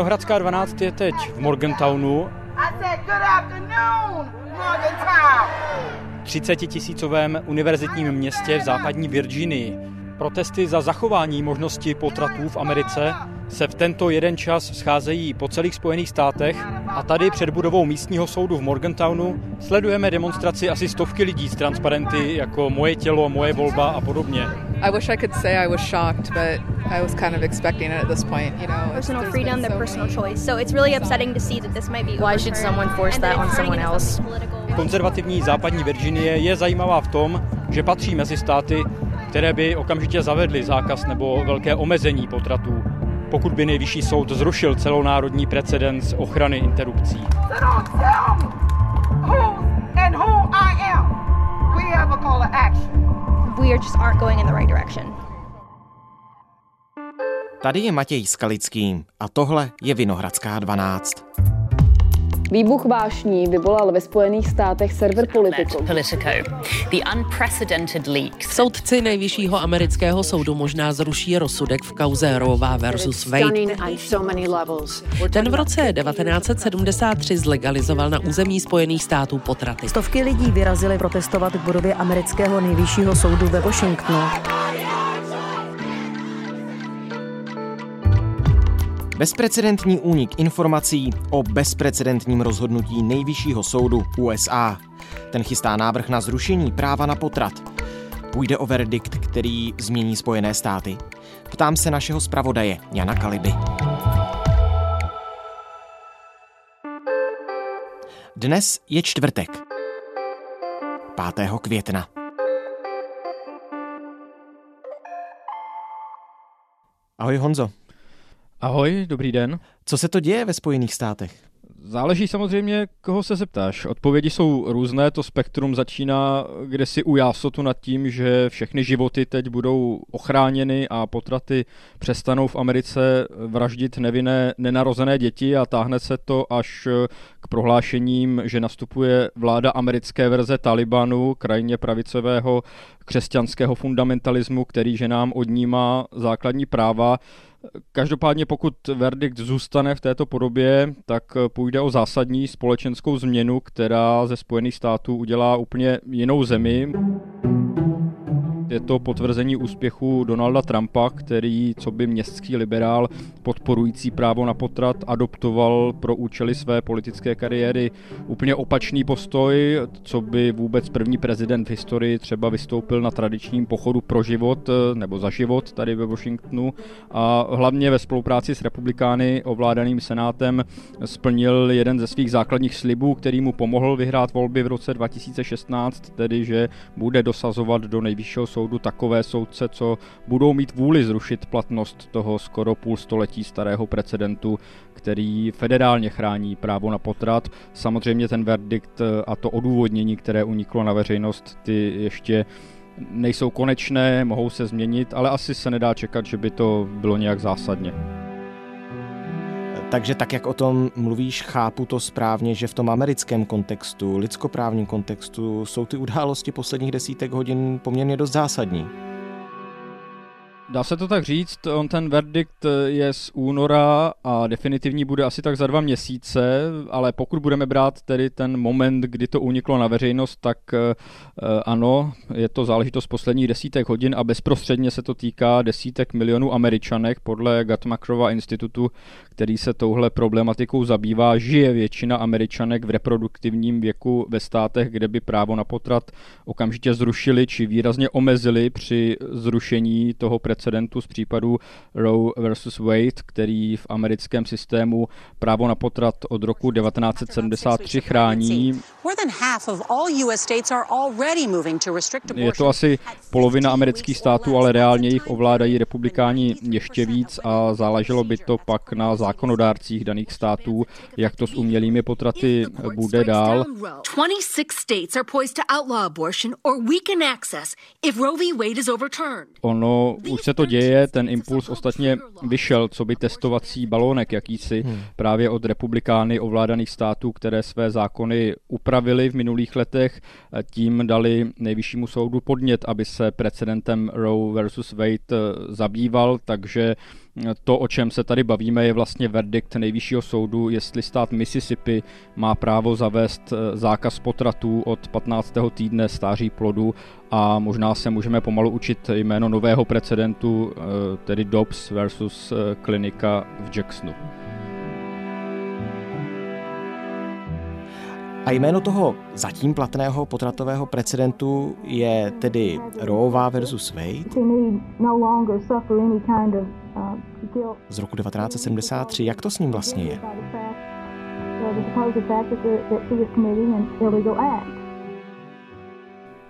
Vinohradská 12 je teď v Morgantownu. 30 tisícovém univerzitním městě v západní Virginii. Protesty za zachování možnosti potratů v Americe se v tento jeden čas scházejí po celých Spojených státech a tady před budovou místního soudu v Morgantownu sledujeme demonstraci asi stovky lidí s transparenty jako moje tělo, moje volba a podobně. I wish I could say I was shocked, but I was kind of expecting it at this point, you know. Personal freedom, their personal choice. So it's really upsetting to see that this might be Why should someone force that on someone else? Konzervativní západní Virginie je zajímavá v tom, že patří mezi státy, které by okamžitě zavedly zákaz nebo velké omezení potratů pokud by nejvyšší soud zrušil celonárodní precedens ochrany interrupcí. Tady je Matěj Skalický a tohle je Vinohradská 12. Výbuch vášní vyvolal ve Spojených státech server Politico. The unprecedented leaks. Soudci nejvyššího amerického soudu možná zruší rozsudek v kauze Roe versus Wade. Ten v roce 1973 zlegalizoval na území Spojených států potraty. Stovky lidí vyrazili protestovat k budově amerického nejvyššího soudu ve Washingtonu. Bezprecedentní únik informací o bezprecedentním rozhodnutí Nejvyššího soudu USA. Ten chystá návrh na zrušení práva na potrat. Půjde o verdikt, který změní Spojené státy. Ptám se našeho zpravodaje Jana Kaliby. Dnes je čtvrtek. 5. května. Ahoj Honzo. Ahoj, dobrý den. Co se to děje ve Spojených státech? Záleží samozřejmě, koho se zeptáš. Odpovědi jsou různé, to spektrum začíná kde si u jásotu nad tím, že všechny životy teď budou ochráněny a potraty přestanou v Americe vraždit nevinné nenarozené děti a táhne se to až k prohlášením, že nastupuje vláda americké verze Talibanu, krajně pravicového křesťanského fundamentalismu, který ženám odnímá základní práva. Každopádně pokud verdikt zůstane v této podobě, tak půjde o zásadní společenskou změnu, která ze Spojených států udělá úplně jinou zemi. Je to potvrzení úspěchu Donalda Trumpa, který, co by městský liberál podporující právo na potrat, adoptoval pro účely své politické kariéry. Úplně opačný postoj, co by vůbec první prezident v historii třeba vystoupil na tradičním pochodu pro život nebo za život tady ve Washingtonu. A hlavně ve spolupráci s republikány ovládaným senátem splnil jeden ze svých základních slibů, který mu pomohl vyhrát volby v roce 2016, tedy že bude dosazovat do nejvyššího soudu soudu takové soudce, co budou mít vůli zrušit platnost toho skoro půl století starého precedentu, který federálně chrání právo na potrat. Samozřejmě ten verdikt a to odůvodnění, které uniklo na veřejnost, ty ještě nejsou konečné, mohou se změnit, ale asi se nedá čekat, že by to bylo nějak zásadně. Takže tak, jak o tom mluvíš, chápu to správně, že v tom americkém kontextu, lidskoprávním kontextu jsou ty události posledních desítek hodin poměrně dost zásadní. Dá se to tak říct, on ten verdikt je z února a definitivní bude asi tak za dva měsíce, ale pokud budeme brát tedy ten moment, kdy to uniklo na veřejnost, tak eh, ano, je to záležitost posledních desítek hodin a bezprostředně se to týká desítek milionů američanek podle Gatmakrova institutu, který se touhle problematikou zabývá. Žije většina američanek v reproduktivním věku ve státech, kde by právo na potrat okamžitě zrušili či výrazně omezili při zrušení toho precedentu z případu Roe versus Wade, který v americkém systému právo na potrat od roku 1973 chrání. Je to asi polovina amerických států, ale reálně jich ovládají republikáni ještě víc a záleželo by to pak na zákonodárcích daných států, jak to s umělými potraty bude dál. Ono už se to děje, ten impuls ostatně vyšel, co by testovací balónek jakýsi hmm. právě od republikány ovládaných států, které své zákony upravují napravili v minulých letech, tím dali nejvyššímu soudu podnět, aby se precedentem Roe versus Wade zabýval, takže to, o čem se tady bavíme, je vlastně verdikt nejvyššího soudu, jestli stát Mississippi má právo zavést eh, zákaz potratů od 15. týdne stáří plodu a možná se můžeme pomalu učit jméno nového precedentu, eh, tedy Dobbs versus eh, klinika v Jacksonu. A jméno toho zatím platného potratového precedentu je tedy Roe versus Wade z roku 1973. Jak to s ním vlastně je?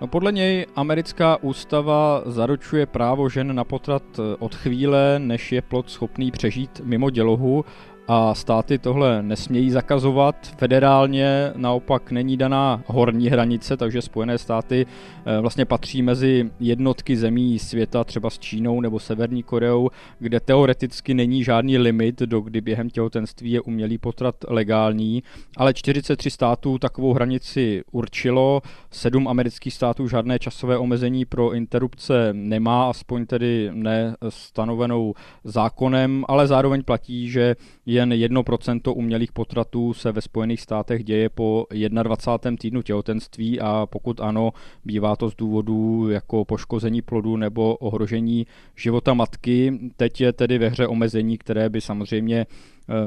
No podle něj americká ústava zaručuje právo žen na potrat od chvíle, než je plod schopný přežít mimo dělohu a státy tohle nesmějí zakazovat. Federálně naopak není daná horní hranice, takže Spojené státy eh, vlastně patří mezi jednotky zemí světa, třeba s Čínou nebo Severní Koreou, kde teoreticky není žádný limit, do kdy během těhotenství je umělý potrat legální, ale 43 států takovou hranici určilo, sedm amerických států žádné časové omezení pro interrupce nemá, aspoň tedy ne stanovenou zákonem, ale zároveň platí, že jen 1% umělých potratů se ve Spojených státech děje po 21. týdnu těhotenství a pokud ano, bývá to z důvodů jako poškození plodu nebo ohrožení života matky. Teď je tedy ve hře omezení, které by samozřejmě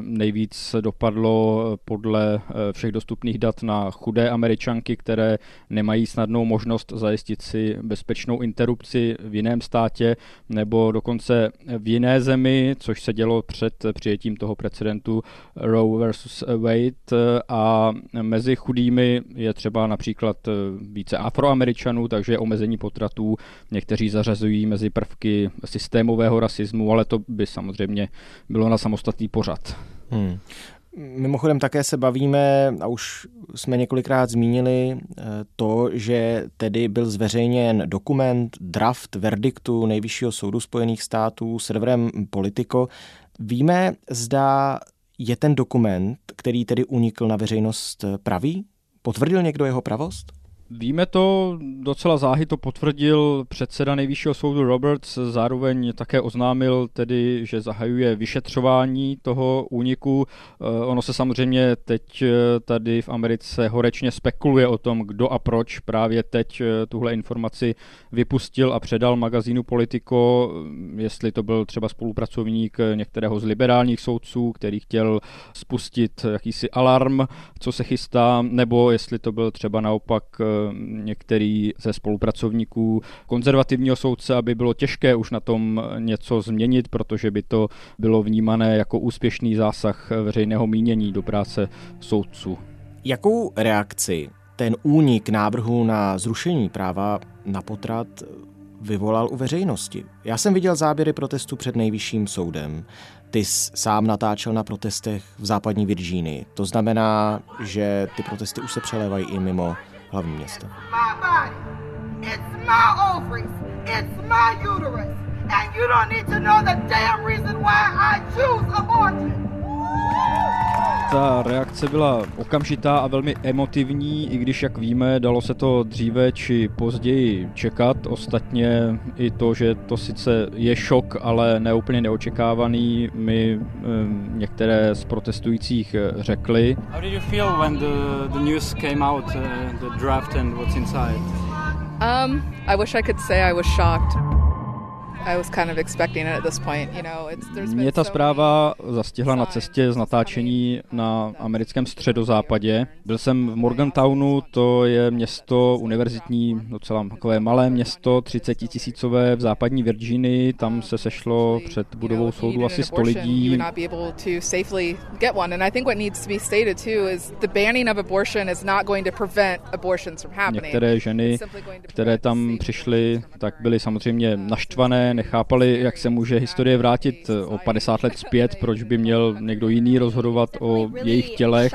nejvíc dopadlo eh, podle eh, všech dostupných dat na chudé američanky, které nemají snadnou možnost zajistit si bezpečnou interrupci v jiném státě nebo dokonce v jiné zemi, což se dělo před přijetím toho precedentu Roe versus Wade a mezi chudými je třeba například více afroameričanů, takže omezení potratů někteří zařazují mezi prvky systémového rasismu, ale to by samozřejmě bylo na samostatný pořad. Hmm. Mimochodem také se bavíme, a už jsme několikrát zmínili, eh, to, že tedy byl zveřejněn dokument, draft verdiktu Nejvyššího soudu Spojených států serverem Politico. Víme, zda je ten dokument, který tedy unikl na veřejnost, pravý? Potvrdil někdo jeho pravost? Víme to, docela záhy to potvrdil předseda nejvyššího soudu Roberts, zároveň také oznámil tedy, že zahajuje vyšetřování toho úniku. Eh, ono se samozřejmě teď eh, tady v Americe horečně spekuluje o tom, kdo a proč právě teď eh, tuhle informaci vypustil a předal magazínu Politico, jestli to byl třeba spolupracovník některého z liberálních soudců, který chtěl spustit jakýsi alarm, co se chystá, nebo jestli to byl třeba naopak některý ze spolupracovníků konzervativního soudce, aby bylo těžké už na tom něco změnit, protože by to bylo vnímané jako úspěšný zásah veřejného mínění do práce soudců. Jakou reakci ten únik návrhu na zrušení práva na potrat vyvolal u veřejnosti. Já jsem viděl záběry protestu před nejvyšším soudem. Ty jsi sám natáčel na protestech v západní Virgínii. To znamená, že ty protesty už se přelévají i mimo hlavní město. And you don't need to know the damn reason why I choose abortion. Ta reakce byla okamžitá a velmi emotivní, i když, jak víme, dalo se to dříve či později čekat. Ostatně i to, že to sice je šok, ale neúplně neočekávaný, mi um, některé z protestujících eh, řekli. How did you feel when the, the news came out, uh, the draft and what's inside? Um, I wish I could say I was shocked. Mě ta zpráva zastihla na cestě z natáčení na americkém středozápadě. Byl jsem v Morgantownu, to je město univerzitní, docela takové malé město, 30 tisícové v západní Virginii. Tam se sešlo před budovou soudu asi 100 lidí. Některé ženy, které tam přišly, tak byly samozřejmě naštvané lidé nechápali, jak se může historie vrátit o 50 let zpět, proč by měl někdo jiný rozhodovat o jejich tělech.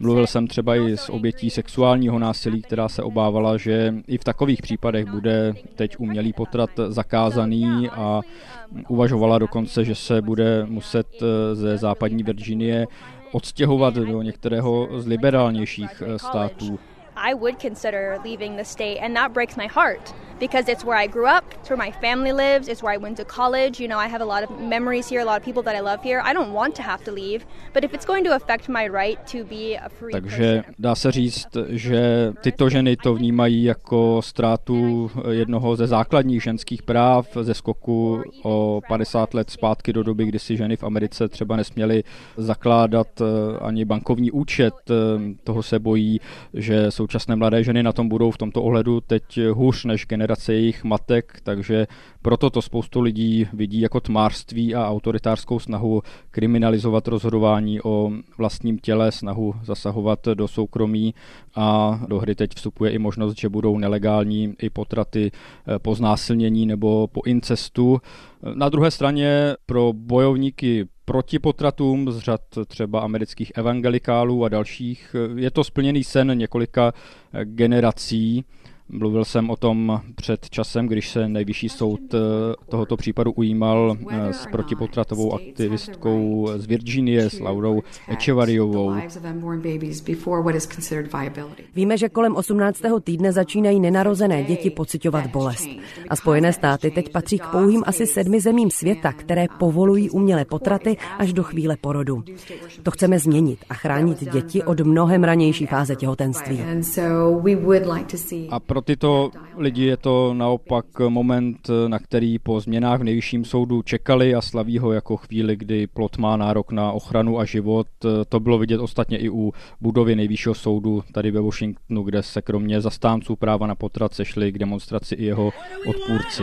Mluvil jsem třeba i s obětí sexuálního násilí, která se obávala, že i v takových případech bude teď umělý potrat zakázaný a uvažovala dokonce, že se bude muset eh, ze západní Virginie odstěhovat do některého z liberálnějších eh, států. I would consider leaving the state, and that breaks my heart because it's where I grew up, it's where my family lives, it's where I went to college. You know, I have a lot of memories here, a lot of people that I love here. I don't want to have to leave, but if it's going to affect my right to be a free Takže dá se říct, že tyto ženy to vnímají jako ztrátu jednoho ze základních ženských práv ze skoku o 50 let zpátky do doby, kdy si ženy v Americe třeba nesměly zakládat eh, ani bankovní účet. Eh, toho se bojí, že současné mladé ženy na tom budou v tomto ohledu teď hůř než generace jejich matek, takže proto to spoustu lidí vidí jako tmářství a autoritářskou snahu kriminalizovat rozhodování o vlastním těle, snahu zasahovat do soukromí a do hry teď vstupuje i možnost, že budou nelegální i potraty eh, po znásilnění nebo po incestu. Na druhé straně pro bojovníky proti potratům z řad třeba amerických evangelikálů a dalších eh, je to splněný sen několika eh, generací. Mluvil jsem o tom před časem, když se nejvyšší soud eh, tohoto případu ujímal eh, s protipotratovou aktivistkou z Virginie, s Laurou Echevariovou. Víme, že kolem 18. týdne začínají nenarozené děti pocitovat bolest. A Spojené státy teď patří k pouhým asi sedmi zemím světa, které povolují umělé potraty až do chvíle porodu. To chceme změnit a chránit děti od mnohem ranější fáze těhotenství. A pro tyto lidi je to naopak moment, na který po změnách v nejvyšším soudu čekali a slaví ho jako chvíli, kdy plot má nárok na ochranu a život. To bylo vidět ostatně i u budovy nejvyššího soudu tady ve Washingtonu, kde se kromě zastánců práva na potrat sešli k demonstraci i jeho odpůrci.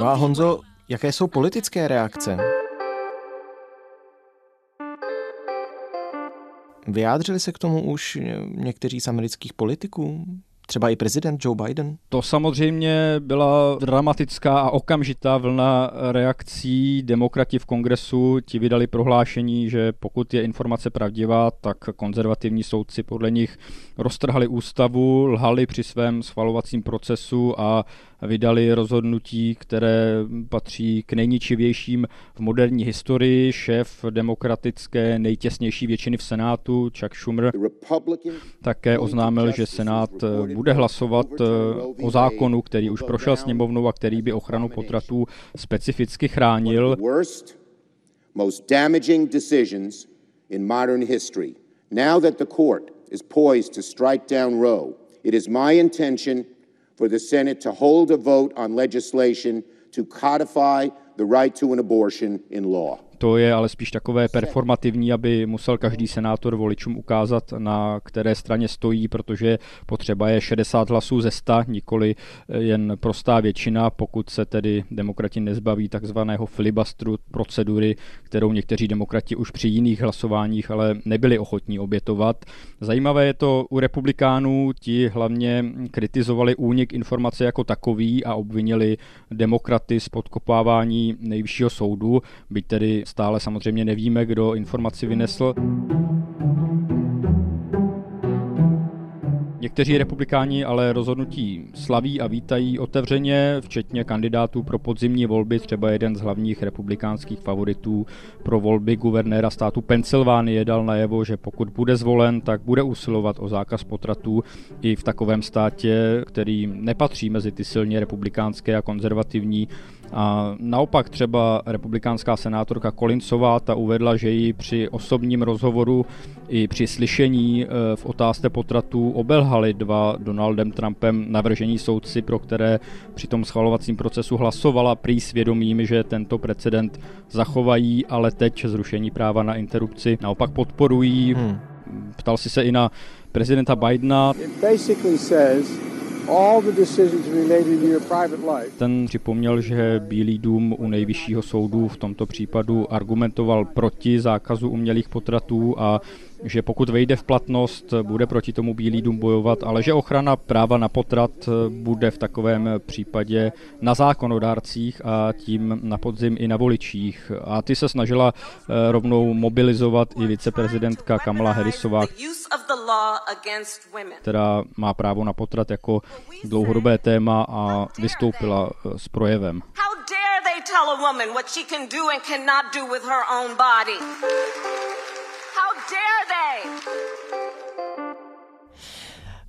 No a Honzo, jaké jsou politické reakce? Vyjádřili se k tomu už někteří z amerických politiků? Třeba i prezident Joe Biden? To samozřejmě byla dramatická a okamžitá vlna reakcí. Demokrati v kongresu ti vydali prohlášení, že pokud je informace pravdivá, tak konzervativní soudci podle nich roztrhali ústavu, lhali při svém schvalovacím procesu a vydali rozhodnutí, které patří k nejničivějším v moderní historii. Šéf demokratické nejtěsnější většiny v Senátu, Chuck Schumer, také oznámil, že Senát bude hlasovat eh, o zákonu, který už prošel sněmovnou a který by ochranu potratů specificky chránil. Most damaging decisions in modern history. Now that the court is poised to strike down Roe, it is my intention for the Senate to hold a vote on legislation to codify the right to an abortion in law. To je ale spíš takové performativní, aby musel každý senátor voličům ukázat, na které straně stojí, protože potřeba je 60 hlasů ze 100, nikoli jen prostá většina, pokud se tedy demokrati nezbaví takzvaného filibastru procedury, kterou někteří demokrati už při jiných hlasováních ale nebyli ochotní obětovat. Zajímavé je to u republikánů, ti hlavně kritizovali únik informace jako takový a obvinili demokraty z podkopávání nejvyššího soudu, byť tedy Stále samozřejmě nevíme, kdo informaci vynesl. Někteří republikáni ale rozhodnutí slaví a vítají otevřeně, včetně kandidátů pro podzimní volby, třeba jeden z hlavních republikánských favoritů pro volby guvernéra státu Pensylvánie dal najevo, že pokud bude zvolen, tak bude usilovat o zákaz potratů i v takovém státě, který nepatří mezi ty silně republikánské a konzervativní a naopak třeba republikánská senátorka Collinsová ta uvedla, že ji při osobním rozhovoru i při slyšení e, v otázce potratu obelhali dva Donaldem Trumpem navržení soudci, pro které při tom schvalovacím procesu hlasovala prý svědomím, že tento precedent zachovají, ale teď zrušení práva na interrupci naopak podporují. Hmm. Ptal si se i na prezidenta Bidena. Ten připomněl, že Bílý dům u nejvyššího soudu v tomto případu argumentoval proti zákazu umělých potratů a že pokud vejde v platnost, bude proti tomu Bílý dům bojovat, ale že ochrana práva na potrat bude v takovém případě na zákonodárcích a tím na podzim i na voličích. A ty se snažila eh, rovnou mobilizovat i viceprezidentka Kamala Harrisová, která má právo na potrat jako dlouhodobé téma a vystoupila eh, s projevem. tell a woman what she can do and cannot do with her own body.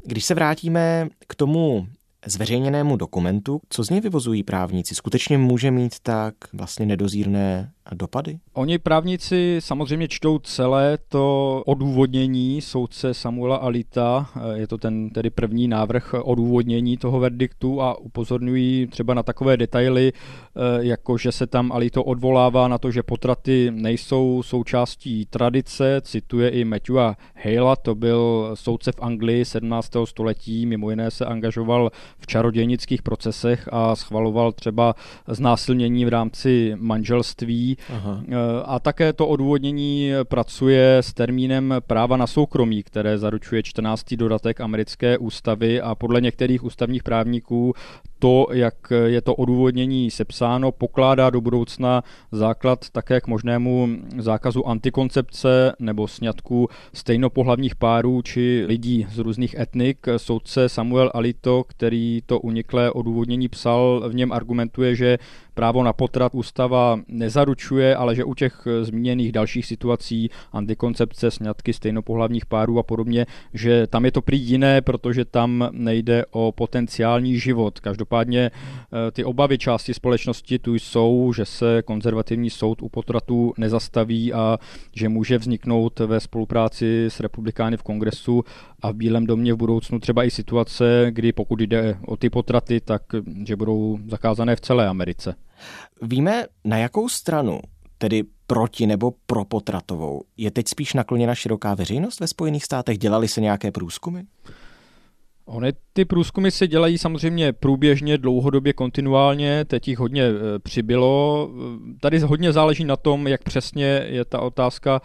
Když se vrátíme k tomu zveřejněnému dokumentu, co z něj vyvozují právníci? Skutečně může mít tak vlastně nedozírné dopady? Oni právníci samozřejmě čtou celé to odůvodnění soudce Samuela Alita, je to ten tedy první návrh odůvodnění toho verdiktu a upozorňují třeba na takové detaily, eh, jako že se tam Alito odvolává na to, že potraty nejsou součástí tradice, cituje i Matthewa Halea, to byl soudce v Anglii 17. století, mimo jiné se angažoval v čarodějnických procesech a schvaloval třeba znásilnění v rámci manželství Aha. Eh, a také to odůvodnění pracuje s termínem práva na soukromí, které zaručuje 14. dodatek americké ústavy a podle některých ústavních právníků to, jak je to odůvodnění sepsáno, pokládá do budoucna základ také k možnému zákazu antikoncepce nebo sňatku stejnopohlavních párů či lidí z různých etnik. Soudce Samuel Alito, který to uniklé odůvodnění psal, v něm argumentuje, že právo na potrat ústava nezaručuje, ale že u těch zmíněných dalších situací, antikoncepce, sňatky stejnopohlavních párů a podobně, že tam je to prý jiné, protože tam nejde o potenciální život. Každopádně eh, ty obavy části společnosti tu jsou, že se konzervativní soud u potratu nezastaví a že může vzniknout ve spolupráci s republikány v kongresu a v Bílém domě v budoucnu třeba i situace, kdy pokud jde o ty potraty, tak že budou zakázané v celé Americe. Víme, na jakou stranu, tedy proti nebo pro potratovou, je teď spíš nakloněna široká veřejnost ve Spojených státech? Dělali se nějaké průzkumy? Ony ty průzkumy se dělají samozřejmě průběžně, dlouhodobě, kontinuálně, teď jich hodně e, přibylo. Tady hodně záleží na tom, jak přesně je ta otázka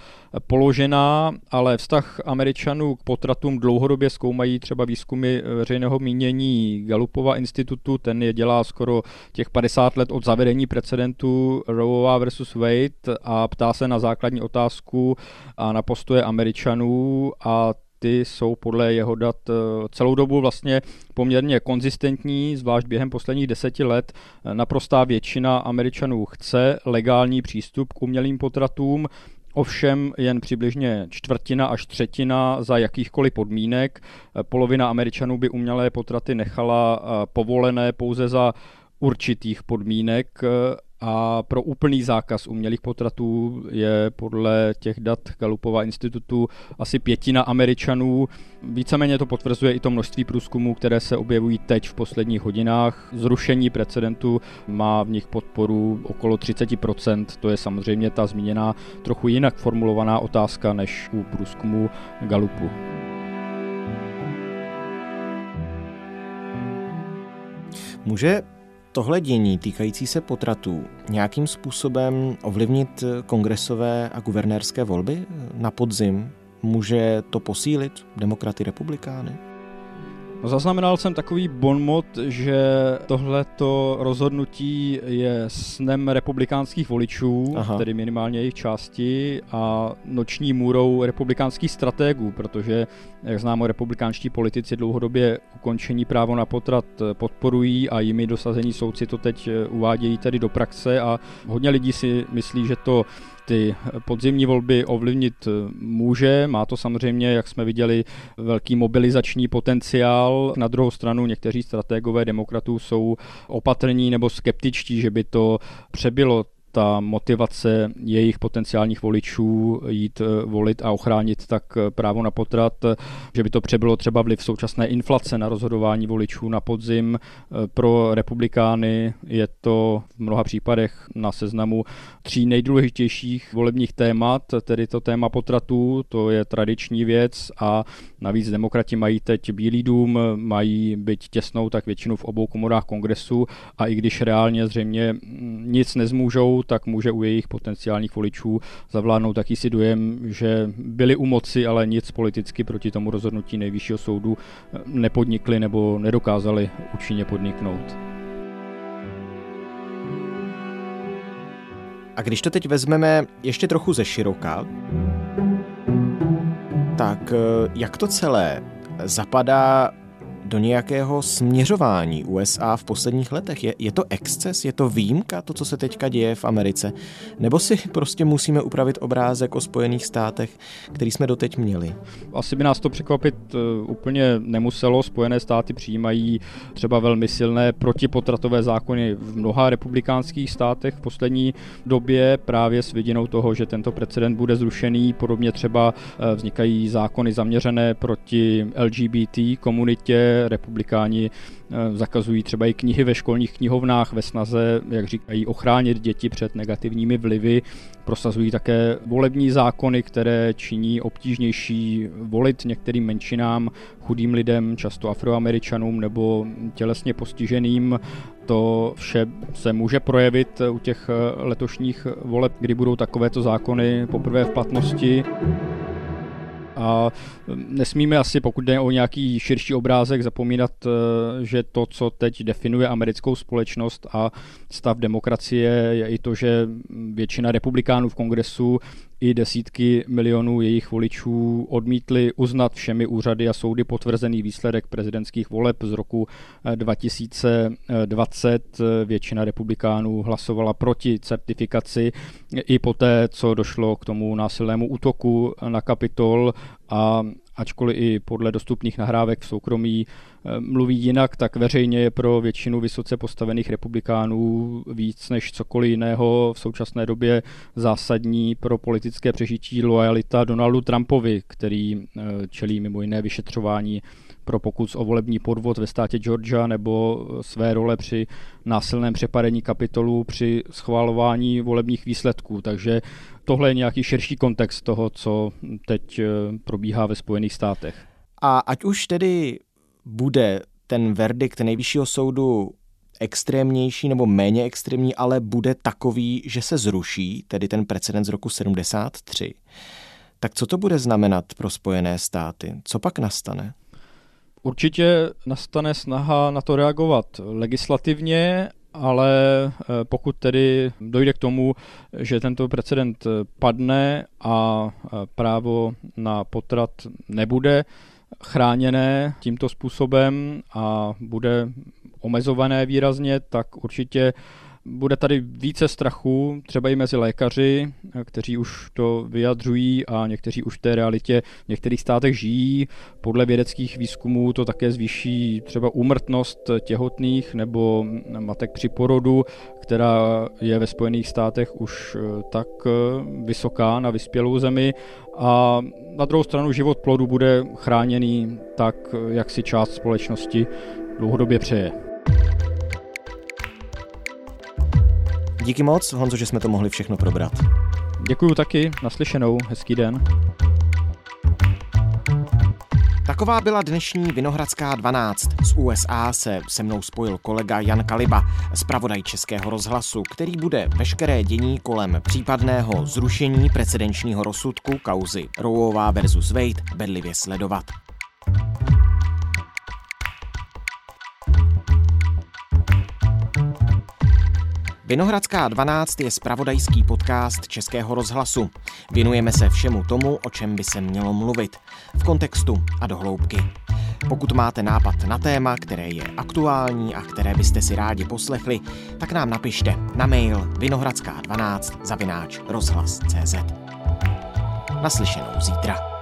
položená, ale vztah Američanů k potratům dlouhodobě zkoumají třeba výzkumy veřejného mínění Galupova institutu, ten je dělá skoro těch 50 let od zavedení precedentu Roe versus Wade a ptá se na základní otázku a na postoje Američanů a ty jsou podle jeho dat eh, celou dobu vlastně poměrně konzistentní, zvlášť během posledních deseti let. Naprostá většina Američanů chce legální přístup k umělým potratům, Ovšem jen přibližně čtvrtina až třetina za jakýchkoliv podmínek. Polovina Američanů by umělé potraty nechala eh, povolené pouze za určitých podmínek a pro úplný zákaz umělých potratů je podle těch dat Galupova institutu asi pětina Američanů. Víceméně to potvrzuje i to množství průzkumů, které se objevují teď v posledních hodinách. Zrušení precedentu má v nich podporu okolo 30%. To je samozřejmě ta zmíněná trochu jinak formulovaná otázka než u průzkumu Galupu. Může tohle dění týkající se potratů nějakým způsobem ovlivnit kongresové a guvernérské volby na podzim? Může to posílit demokraty republikány? No, zaznamenal jsem takový bonmot, že tohleto rozhodnutí je snem republikánských voličů, Aha. tedy minimálně jejich části, a noční můrou republikánských strategů, protože, jak známo, republikánští politici dlouhodobě ukončení právo na potrat podporují a jimi dosazení soudci to teď uvádějí tedy do praxe a hodně lidí si myslí, že to ty podzimní volby ovlivnit může. Má to samozřejmě, jak jsme viděli, velký mobilizační potenciál. Na druhou stranu někteří strategové demokratů jsou opatrní nebo skeptičtí, že by to přebylo ta motivace jejich potenciálních voličů jít eh, volit a ochránit tak eh, právo na potrat, že by to přebylo třeba vliv současné inflace na rozhodování voličů na podzim. Pro republikány je to v mnoha případech na seznamu tří nejdůležitějších volebních témat, tedy to téma potratů, to je tradiční věc a navíc demokrati mají teď Bílý dům, mají být těsnou tak většinu v obou komorách kongresu a i když reálně zřejmě nic nezmůžou, tak může u jejich potenciálních voličů zavládnout taky si dojem, že byli u moci, ale nic politicky proti tomu rozhodnutí nejvyššího soudu nepodnikli nebo nedokázali účinně podniknout. A když to teď vezmeme ještě trochu ze široka, tak eh, jak to celé zapadá do nějakého směřování USA v posledních letech? Je, je to exces, je to výjimka, to, co se teďka děje v Americe? Nebo si prostě musíme upravit obrázek o Spojených státech, který jsme doteď měli? Asi by nás to překvapit eh, úplně nemuselo. Spojené státy přijímají třeba velmi silné protipotratové zákony v mnoha republikánských státech v poslední době právě s vidinou toho, že tento precedent bude zrušený. Podobně třeba eh, vznikají zákony zaměřené proti LGBT komunitě, republikáni eh, zakazují třeba i knihy ve školních knihovnách ve snaze, jak říkají, ochránit děti před negativními vlivy. Prosazují také volební zákony, které činí obtížnější volit některým menšinám, chudým lidem, často afroameričanům nebo tělesně postiženým. To vše se může projevit u těch letošních voleb, kdy budou takovéto zákony poprvé v platnosti. A nesmíme asi, pokud jde o nějaký širší obrázek, zapomínat, eh, že to, co teď definuje americkou společnost a stav demokracie, je i to, že většina republikánů v kongresu i desítky milionů jejich voličů odmítli uznat všemi úřady a soudy potvrzený výsledek prezidentských voleb z roku 2020. Eh, Většina republikánů hlasovala proti certifikaci i poté, co došlo k tomu násilnému útoku na Kapitol a ačkoliv i podle dostupných nahrávek v soukromí eh, mluví jinak, tak veřejně je pro většinu vysoce postavených republikánů víc než cokoliv jiného v současné době zásadní pro politické přežití lojalita Donaldu Trumpovi, který eh, čelí mimo jiné vyšetřování pro pokus o volební podvod ve státě Georgia nebo své role při násilném přepadení kapitolu při schvalování volebních výsledků. Takže tohle je nějaký širší kontext toho, co teď eh, probíhá ve Spojených státech. A ať už tedy bude ten verdikt nejvyššího soudu extrémnější nebo méně extrémní, ale bude takový, že se zruší, tedy ten precedent z roku 73. Tak co to bude znamenat pro Spojené státy? Co pak nastane? Určitě nastane snaha na to reagovat legislativně, ale eh, pokud tedy dojde k tomu, že tento precedent padne a eh, právo na potrat nebude chráněné tímto způsobem a bude omezované výrazně, tak určitě bude tady více strachu, třeba i mezi lékaři, kteří už to vyjadřují a někteří už v té realitě v některých státech žijí. Podle vědeckých výzkumů to také zvýší třeba úmrtnost těhotných nebo matek při porodu, která je ve Spojených státech už eh, tak eh, vysoká na vyspělou zemi a na druhou stranu život plodu bude chráněný tak, eh, jak si část společnosti dlouhodobě přeje. Díky moc, Honzo, že jsme to mohli všechno probrat. Děkuju taky, naslyšenou, hezký den. Taková byla dnešní Vinohradská 12. Z USA se se mnou spojil kolega Jan Kaliba, zpravodaj Českého rozhlasu, který bude veškeré dění kolem případného zrušení precedenčního rozsudku kauzy Rowová versus Wade bedlivě sledovat. Vinohradská 12 je spravodajský podcast Českého rozhlasu. Věnujeme se všemu tomu, o čem by se mělo mluvit. V kontextu a do hloubky. Pokud máte nápad na téma, které je aktuální a které byste si rádi poslechli, tak nám napište na mail vinohradská12 zavináč rozhlas.cz Naslyšenou zítra.